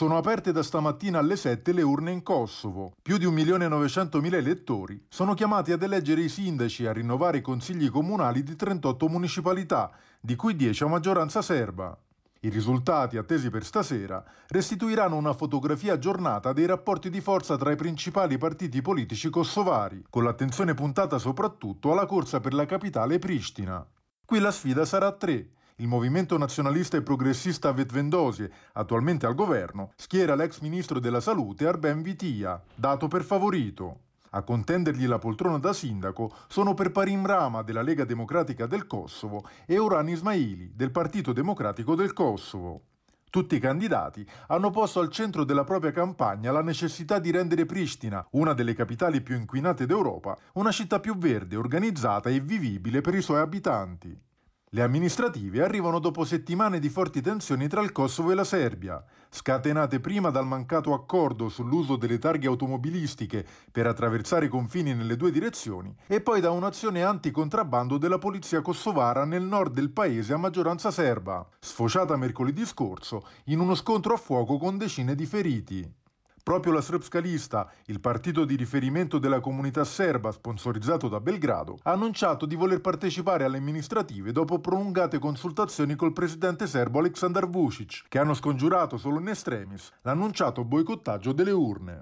Sono aperte da stamattina alle 7 le urne in Kosovo. Più di 1.900.000 elettori sono chiamati ad eleggere i sindaci e a rinnovare i consigli comunali di 38 municipalità, di cui 10 a maggioranza serba. I risultati attesi per stasera restituiranno una fotografia aggiornata dei rapporti di forza tra i principali partiti politici kosovari, con l'attenzione puntata soprattutto alla corsa per la capitale Pristina. Qui la sfida sarà a tre. Il movimento nazionalista e progressista Vetvendosie, attualmente al governo, schiera l'ex ministro della salute Arben Vitia, dato per favorito. A contendergli la poltrona da sindaco sono per Parim Rama della Lega Democratica del Kosovo e Oran Ismaili del Partito Democratico del Kosovo. Tutti i candidati hanno posto al centro della propria campagna la necessità di rendere Pristina, una delle capitali più inquinate d'Europa, una città più verde, organizzata e vivibile per i suoi abitanti. Le amministrative arrivano dopo settimane di forti tensioni tra il Kosovo e la Serbia, scatenate prima dal mancato accordo sull'uso delle targhe automobilistiche per attraversare i confini nelle due direzioni e poi da un'azione anticontrabando della polizia kosovara nel nord del paese a maggioranza serba, sfociata mercoledì scorso in uno scontro a fuoco con decine di feriti. Proprio la Srpska Lista, il partito di riferimento della comunità serba sponsorizzato da Belgrado, ha annunciato di voler partecipare alle amministrative dopo prolungate consultazioni col presidente serbo Aleksandar Vucic, che hanno scongiurato solo in extremis l'annunciato boicottaggio delle urne.